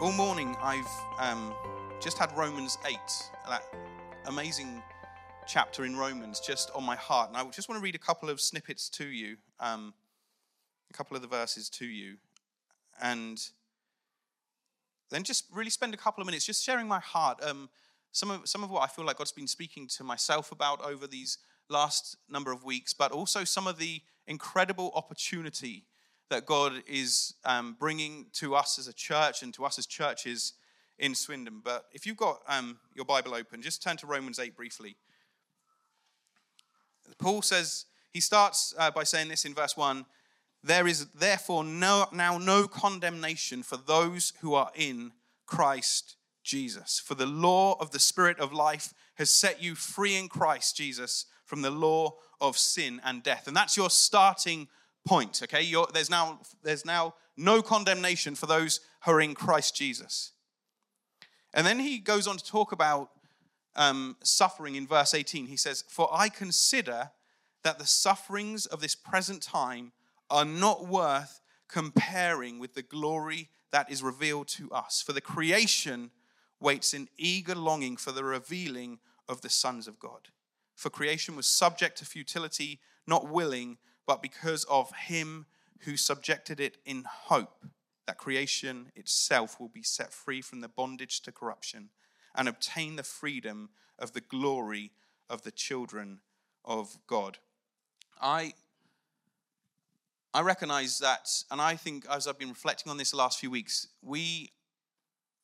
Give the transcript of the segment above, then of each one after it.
all morning I've um, just had Romans 8, that amazing chapter in Romans, just on my heart. And I just want to read a couple of snippets to you, um, a couple of the verses to you, and then just really spend a couple of minutes just sharing my heart. Um, some, of, some of what I feel like God's been speaking to myself about over these last number of weeks, but also some of the incredible opportunity that God is um, bringing to us as a church and to us as churches in Swindon. But if you've got um, your Bible open, just turn to Romans 8 briefly. Paul says, he starts uh, by saying this in verse 1 There is therefore no, now no condemnation for those who are in Christ Jesus. For the law of the Spirit of life has set you free in Christ Jesus from the law of sin and death. And that's your starting point, okay? You're, there's, now, there's now no condemnation for those who are in Christ Jesus. And then he goes on to talk about um, suffering in verse 18. He says, For I consider that the sufferings of this present time are not worth comparing with the glory that is revealed to us. For the creation waits in eager longing for the revealing of the sons of God. For creation was subject to futility, not willing, but because of him who subjected it in hope that creation itself will be set free from the bondage to corruption and obtain the freedom of the glory of the children of God. I I recognize that, and I think as I've been reflecting on this the last few weeks, we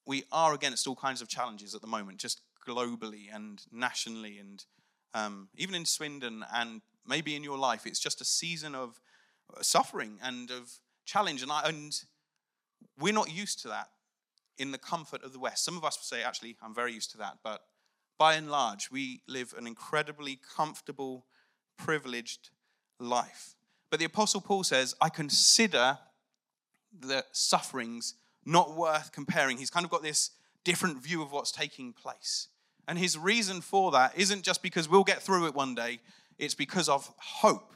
we are against all kinds of challenges at the moment, just globally and nationally, and um, even in Swindon and maybe in your life it's just a season of uh, suffering and of challenge and, I, and we're not used to that in the comfort of the west. Some of us say actually i'm very used to that but by and large we live an incredibly comfortable privileged life. But the apostle paul says i consider the sufferings not worth comparing. He's kind of got this different view of what's taking place. And his reason for that isn't just because we'll get through it one day it's because of hope.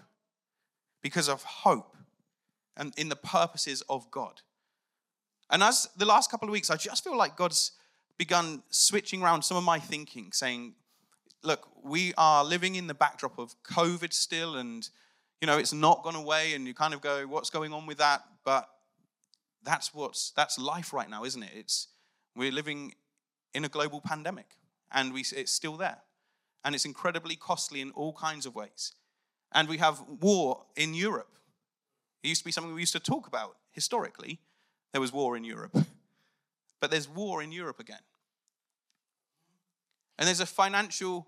Because of hope and in the purposes of God. And as the last couple of weeks, I just feel like God's begun switching around some of my thinking, saying, look, we are living in the backdrop of COVID still, and you know, it's not gone away, and you kind of go, what's going on with that? But that's what's that's life right now, isn't it? It's we're living in a global pandemic, and we it's still there and it's incredibly costly in all kinds of ways. And we have war in Europe. It used to be something we used to talk about historically. There was war in Europe. But there's war in Europe again. And there's a financial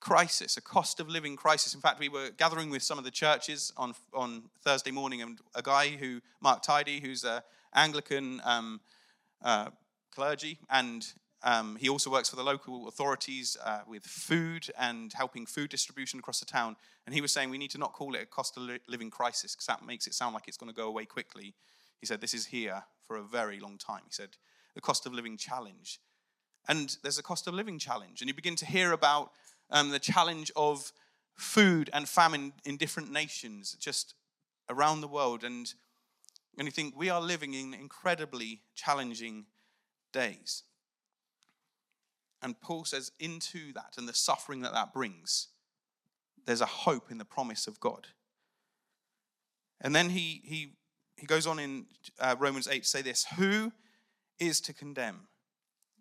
crisis, a cost of living crisis. In fact, we were gathering with some of the churches on, on Thursday morning, and a guy who, Mark Tidy, who's an Anglican um, uh, clergy, and um, he also works for the local authorities uh, with food and helping food distribution across the town. And he was saying we need to not call it a cost of living crisis because that makes it sound like it's going to go away quickly. He said this is here for a very long time. He said the cost of living challenge. And there's a cost of living challenge. And you begin to hear about um, the challenge of food and famine in different nations just around the world. And, and you think we are living in incredibly challenging days. And Paul says, into that and the suffering that that brings, there's a hope in the promise of God. And then he, he, he goes on in uh, Romans 8 to say this Who is to condemn?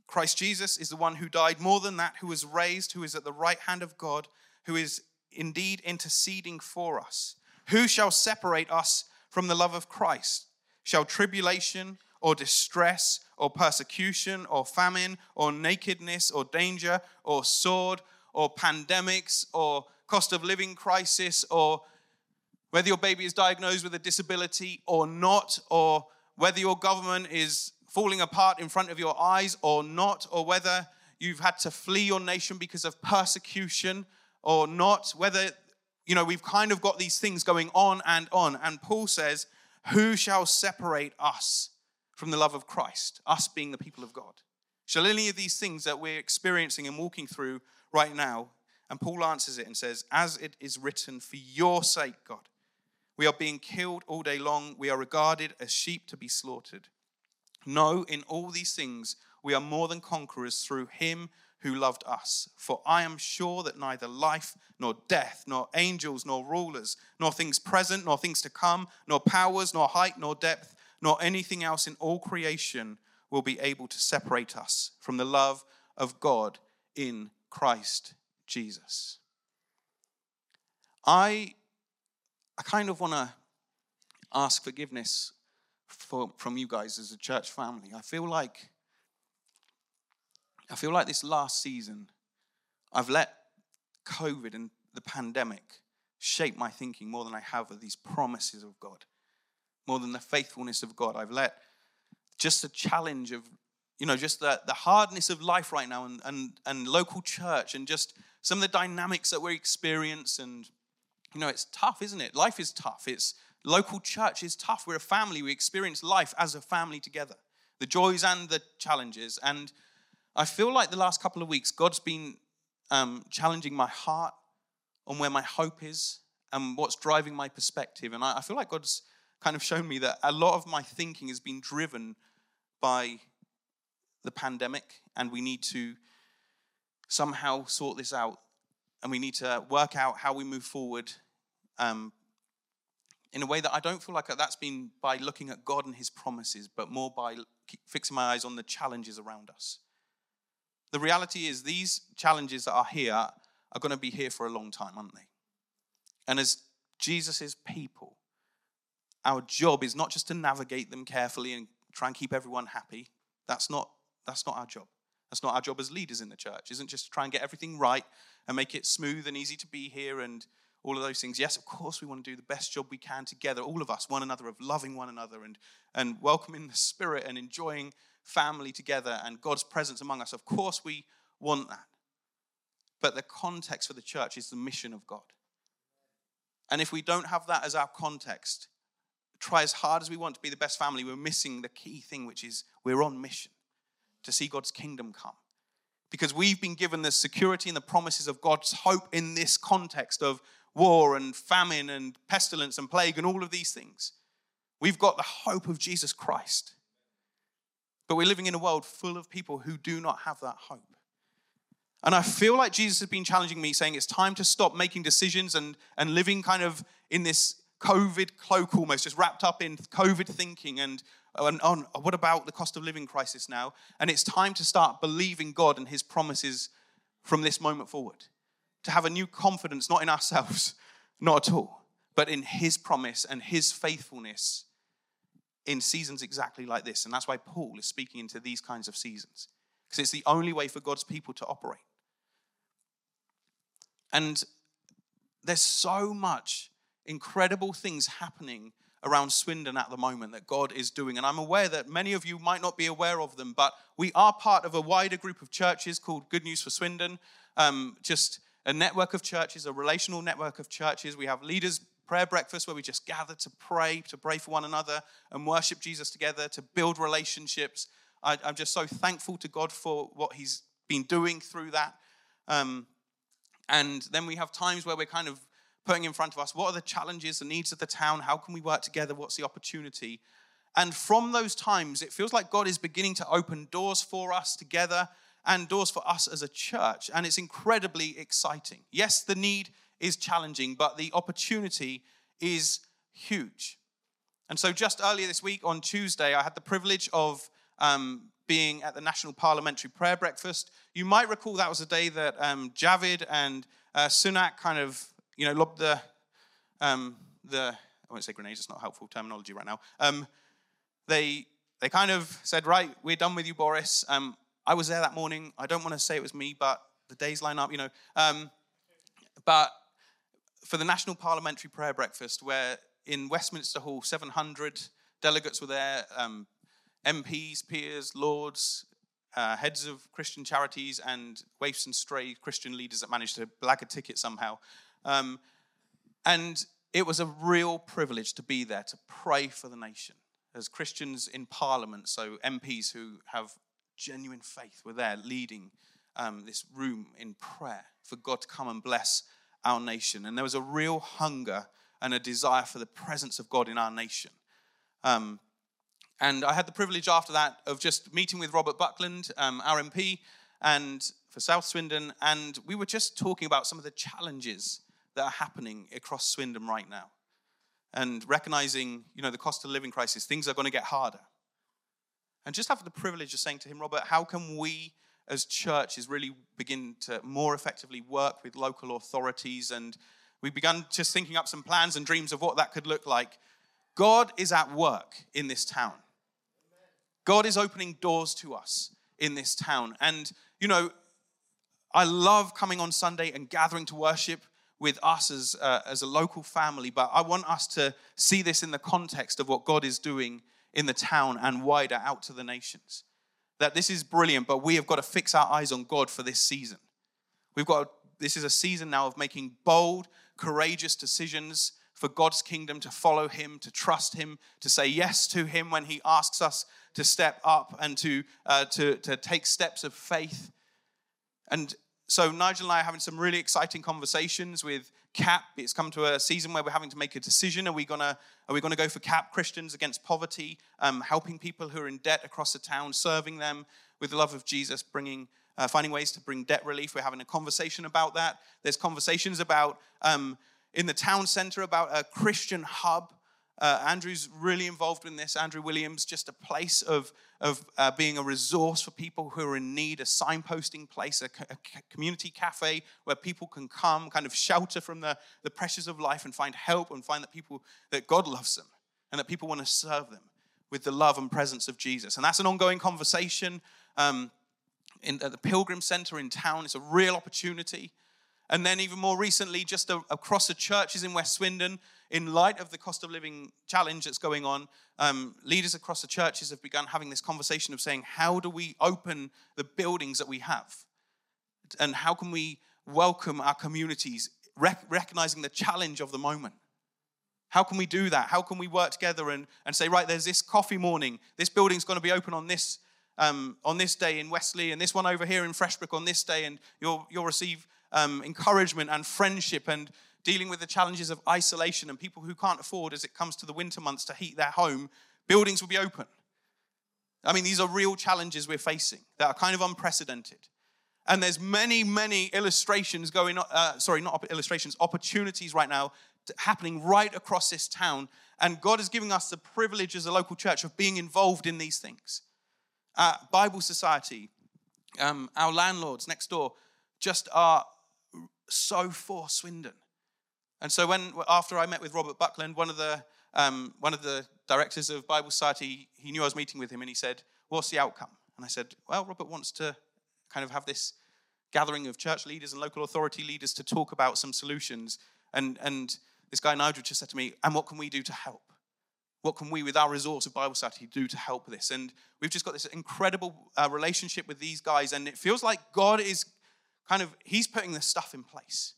Christ Jesus is the one who died, more than that, who was raised, who is at the right hand of God, who is indeed interceding for us. Who shall separate us from the love of Christ? Shall tribulation or distress or persecution or famine or nakedness or danger or sword or pandemics or cost of living crisis or whether your baby is diagnosed with a disability or not, or whether your government is falling apart in front of your eyes or not, or whether you've had to flee your nation because of persecution or not, whether, you know, we've kind of got these things going on and on. And Paul says, Who shall separate us from the love of Christ, us being the people of God? Shall any of these things that we're experiencing and walking through right now? And Paul answers it and says, As it is written, for your sake, God, we are being killed all day long. We are regarded as sheep to be slaughtered. No, in all these things, we are more than conquerors through him who loved us. For I am sure that neither life, nor death, nor angels, nor rulers, nor things present, nor things to come, nor powers, nor height, nor depth, nor anything else in all creation will be able to separate us from the love of God in Christ Jesus. I, I kind of want to ask forgiveness for, from you guys as a church family. I feel like I feel like this last season, I've let COVID and the pandemic shape my thinking more than I have of these promises of God, more than the faithfulness of God. I've let just the challenge of, you know, just the, the hardness of life right now and, and, and local church and just some of the dynamics that we experience. And, you know, it's tough, isn't it? Life is tough. It's local church is tough. We're a family. We experience life as a family together, the joys and the challenges. And I feel like the last couple of weeks, God's been um, challenging my heart on where my hope is and what's driving my perspective. And I, I feel like God's kind of shown me that a lot of my thinking has been driven by the pandemic, and we need to somehow sort this out, and we need to work out how we move forward um, in a way that I don't feel like that's been by looking at God and His promises, but more by fixing my eyes on the challenges around us. The reality is, these challenges that are here are going to be here for a long time, aren't they? And as Jesus' people, our job is not just to navigate them carefully and try and keep everyone happy. That's not, that's not our job. That's not our job as leaders in the church. Isn't just to try and get everything right and make it smooth and easy to be here and all of those things. Yes, of course, we want to do the best job we can together, all of us, one another, of loving one another and, and welcoming the Spirit and enjoying family together and God's presence among us. Of course, we want that. But the context for the church is the mission of God. And if we don't have that as our context, try as hard as we want to be the best family, we're missing the key thing, which is we're on mission to see God's kingdom come. Because we've been given the security and the promises of God's hope in this context of war and famine and pestilence and plague and all of these things. We've got the hope of Jesus Christ. But we're living in a world full of people who do not have that hope. And I feel like Jesus has been challenging me, saying it's time to stop making decisions and, and living kind of in this COVID cloak almost, just wrapped up in COVID thinking and, and on what about the cost of living crisis now? And it's time to start believing God and His promises from this moment forward. To have a new confidence, not in ourselves, not at all, but in His promise and His faithfulness in seasons exactly like this. And that's why Paul is speaking into these kinds of seasons, because it's the only way for God's people to operate. And there's so much incredible things happening around Swindon at the moment that God is doing. And I'm aware that many of you might not be aware of them, but we are part of a wider group of churches called Good News for Swindon. Um, just a network of churches, a relational network of churches. We have leaders prayer breakfast where we just gather to pray, to pray for one another and worship Jesus together, to build relationships. I, am just so thankful to God for what He's been doing through that. Um, and then we have times where we're kind of putting in front of us what are the challenges, the needs of the town, how can we work together, what's the opportunity. And from those times, it feels like God is beginning to open doors for us together and doors for us as a church. And it's incredibly exciting. Yes, the need is challenging, but the opportunity is huge. And so, just earlier this week on Tuesday, I had the privilege of um, being at the National Parliamentary Prayer Breakfast. You might recall that was a day that um, Javid and uh, Sunak kind of, you know, lob the, um, the I won't say grenades, it's not helpful terminology right now. Um, they, they kind of said, right, we're done with you, Boris. Um, I was there that morning. I don't want to say it was me, but the days line up, you know. Um, but for the National Parliamentary Prayer Breakfast, where in Westminster Hall, 700 delegates were there, um, MPs, peers, lords, uh, heads of Christian charities, and waifs and stray Christian leaders that managed to blag a ticket somehow. Um, and it was a real privilege to be there to pray for the nation. As Christians in Parliament, so MPs who have genuine faith were there leading um, this room in prayer for God to come and bless our nation. And there was a real hunger and a desire for the presence of God in our nation. Um, and I had the privilege after that of just meeting with Robert Buckland, um, our MP, and for South Swindon, and we were just talking about some of the challenges that are happening across Swindon right now, and recognizing, you know, the cost of living crisis. Things are going to get harder, and just have the privilege of saying to him, Robert, how can we as churches really begin to more effectively work with local authorities and we began just thinking up some plans and dreams of what that could look like. God is at work in this town. God is opening doors to us in this town. And, you know, I love coming on Sunday and gathering to worship with us as, uh, as a local family, but I want us to see this in the context of what God is doing in the town and wider out to the nations. That this is brilliant, but we have got to fix our eyes on God for this season. We've got, this is a season now of making bold, courageous decisions for God's kingdom, to follow Him, to trust Him, to say yes to Him when He asks us to step up and to, uh, to, to take steps of faith. And so Nigel and I are having some really exciting conversations with CAP. It's come to a season where we're having to make a decision. Are we gonna are we gonna go for CAP Christians against poverty, um, helping people who are in debt across the town, serving them with the love of Jesus, bringing uh, finding ways to bring debt relief. We're having a conversation about that. There's conversations about um, in the town center about a Christian hub. Uh, Andrew's really involved in this. Andrew Williams, just a place of, of uh, being a resource for people who are in need, a signposting place, a, a, community cafe where people can come, kind of shelter from the, the pressures of life and find help and find that people, that God loves them and that people want to serve them with the love and presence of Jesus. And that's an ongoing conversation. Um, in, at the Pilgrim Center in town. It's a real opportunity. And then, even more recently, just across the churches in West Swindon, in light of the cost of living challenge that's going on, um, leaders across the churches have begun having this conversation of saying, how do we open the buildings that we have? And how can we welcome our communities, rec- recognizing the challenge of the moment? How can we do that? How can we work together and, and say, right, there's this coffee morning, this building's going to be open on this um, on this day in Westlea, and this one over here in Freshbrook on this day, and you'll, you'll receive um, encouragement and friendship and dealing with the challenges of isolation and people who can't afford, as it comes to the winter months, to heat their home. Buildings will be open. I mean, these are real challenges we're facing that are kind of unprecedented. And there's many, many illustrations going on, uh, sorry, not illustrations, opportunities right now happening right across this town. And God is giving us the privilege as a local church of being involved in these things. Bible Society, um, our landlords next door, just are so for Swindon. And so when after I met with Robert Buckland, one of the um, one of the directors of Bible Society, he knew I was meeting with him, and he said, "What's the outcome?" And I said, "Well, Robert wants to kind of have this gathering of church leaders and local authority leaders to talk about some solutions." And and this guy Nigel just said to me, "And what can we do to help?" what can we, with our resource of Bible Society, do to help this? And we've just got this incredible uh, relationship with these guys, and it feels like God is kind of, He's putting the stuff in place.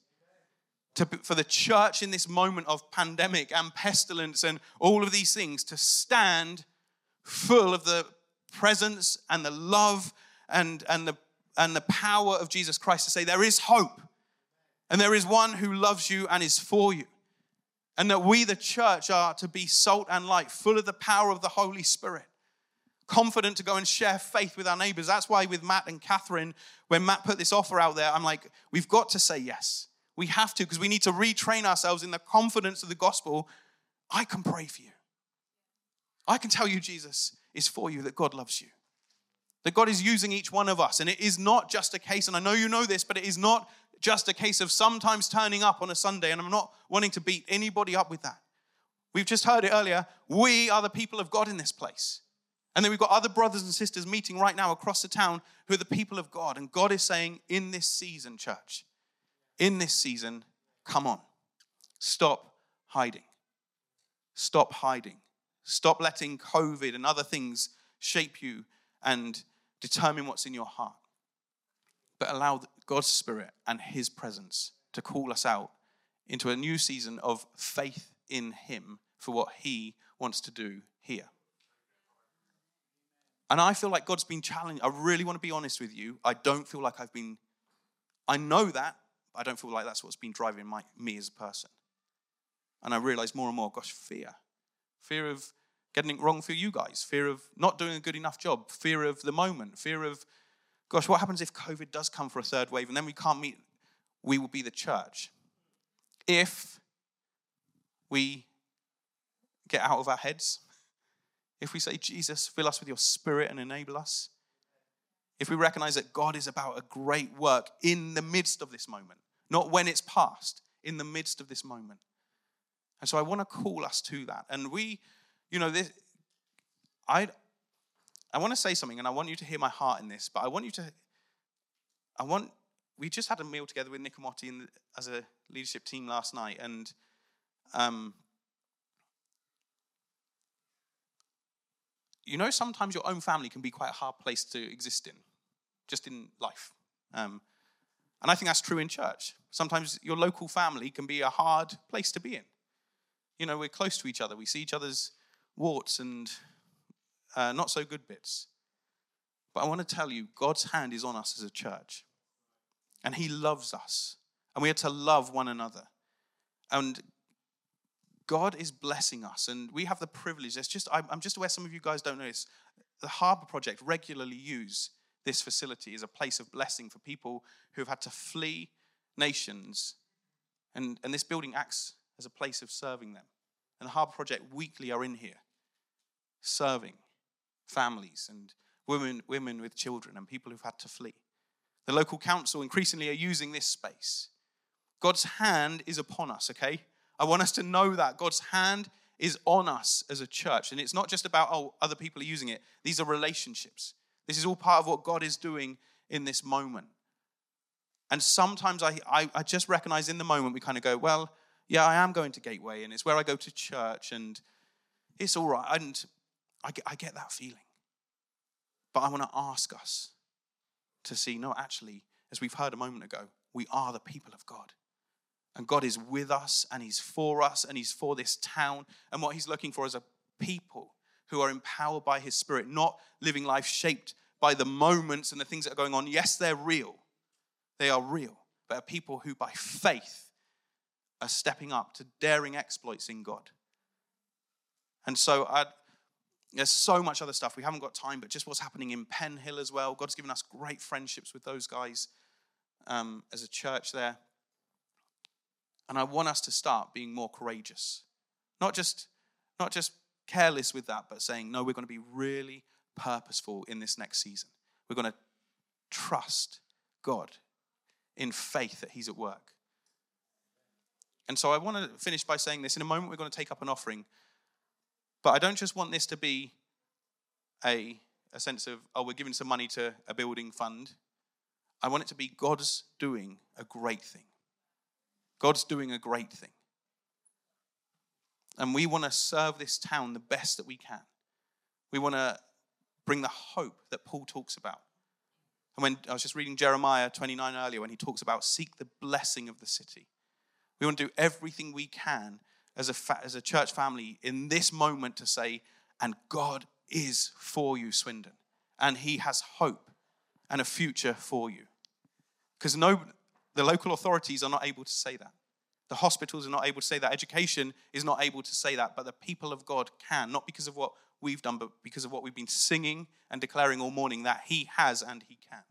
To, for the church in this moment of pandemic and pestilence and all of these things to stand full of the presence and the love and, and, the, and the power of Jesus Christ to say, There is hope, and there is one who loves you and is for you and that we, the church, are to be salt and light, full of the power of the Holy Spirit, confident to go and share faith with our neighbors. That's why, with Matt and Catherine, when Matt put this offer out there, I'm like, we've got to say yes. We have to, because we need to retrain ourselves in the confidence of the gospel. I can pray for you. I can tell you Jesus is for you, that God loves you. That God is using each one of us. And it is not just a case, and I know you know this, but it is not just a case of sometimes turning up on a Sunday, and I'm not wanting to beat anybody up with that. We've just heard it earlier. We are the people of God in this place. And then we've got other brothers and sisters meeting right now across the town who are the people of God. And God is saying, in this season, church, in this season, come on. Stop hiding. Stop hiding. Stop letting COVID and other things shape you and determine what's in your heart but allow God's Spirit and His presence to call us out into a new season of faith in Him for what He wants to do here. And I feel like God's been challenged. I really want to be honest with you. I don't feel like I've been, I know that, but I don't feel like that's what's been driving my, me as a person. And I realize more and more, gosh, fear. Fear of getting it wrong for you guys, fear of not doing a good enough job, fear of the moment, fear of, gosh, what happens if COVID does come for a third wave and then we can't meet? We will be the church. If we get out of our heads, if we say, Jesus, fill us with your spirit and enable us, if we recognize that God is about a great work in the midst of this moment, not when it's past, in the midst of this moment. And so I want to call us to that. And we, you know, this, I, I want to say something, and I want you to hear my heart in this, but I want you to, I want, we just had a meal together with Nick and as a leadership team last night, and um, you know, sometimes your own family can be quite a hard place to exist in, just in life. Um, and I think that's true in church. Sometimes your local family can be a hard place to be in. You know, we're close to each other, we see each other's warts and uh, not so good bits. But I want to tell you, God's hand is on us as a church. And He loves us. And we are to love one another. And God is blessing us, and we have the privilege. It's just I'm just aware some of you guys don't know this. The Harbour Project regularly use this facility as a place of blessing for people who have had to flee nations, and, and this building acts as a place of serving them. And the Harbour Project weekly are in here, serving families and women, women with children and people who've had to flee. The local council increasingly are using this space. God's hand is upon us, okay? I want us to know that God's hand is on us as a church. And it's not just about, oh, other people are using it. These are relationships. This is all part of what God is doing in this moment. And sometimes I, I, I just recognize in the moment we kind of go, well, yeah, I am going to Gateway and it's where I go to church and it's all right. And I get, I get that feeling. But I want to ask us to see, no, actually, as we've heard a moment ago, we are the people of God. And God is with us and He's for us and He's for this town. And what He's looking for is a people who are empowered by His Spirit, not living life shaped by the moments and the things that are going on. Yes, they're real, they are real, but are people who by faith are stepping up to daring exploits in God. And so I'd, there's so much other stuff. We haven't got time, but just what's happening in Penhill as well. God's given us great friendships with those guys um, as a church there. And I want us to start being more courageous. Not just, not just careless with that, but saying, no, we're going to be really purposeful in this next season. We're going to trust God in faith that He's at work. And so I want to finish by saying this. In a moment, we're going to take up an offering. But I don't just want this to be a, a sense of, oh, we're giving some money to a building fund. I want it to be God's doing a great thing. God's doing a great thing. And we want to serve this town the best that we can. We want to bring the hope that Paul talks about. And when I was just reading Jeremiah 29 earlier, when he talks about seek the blessing of the city, we want to do everything we can as a, fa- as a church family in this moment to say, and God is for you, Swindon, and He has hope and a future for you. Because no, the local authorities are not able to say that. The hospitals are not able to say that. Education is not able to say that. But the people of God can, not because of what we've done, but because of what we've been singing and declaring all morning that He has and He can.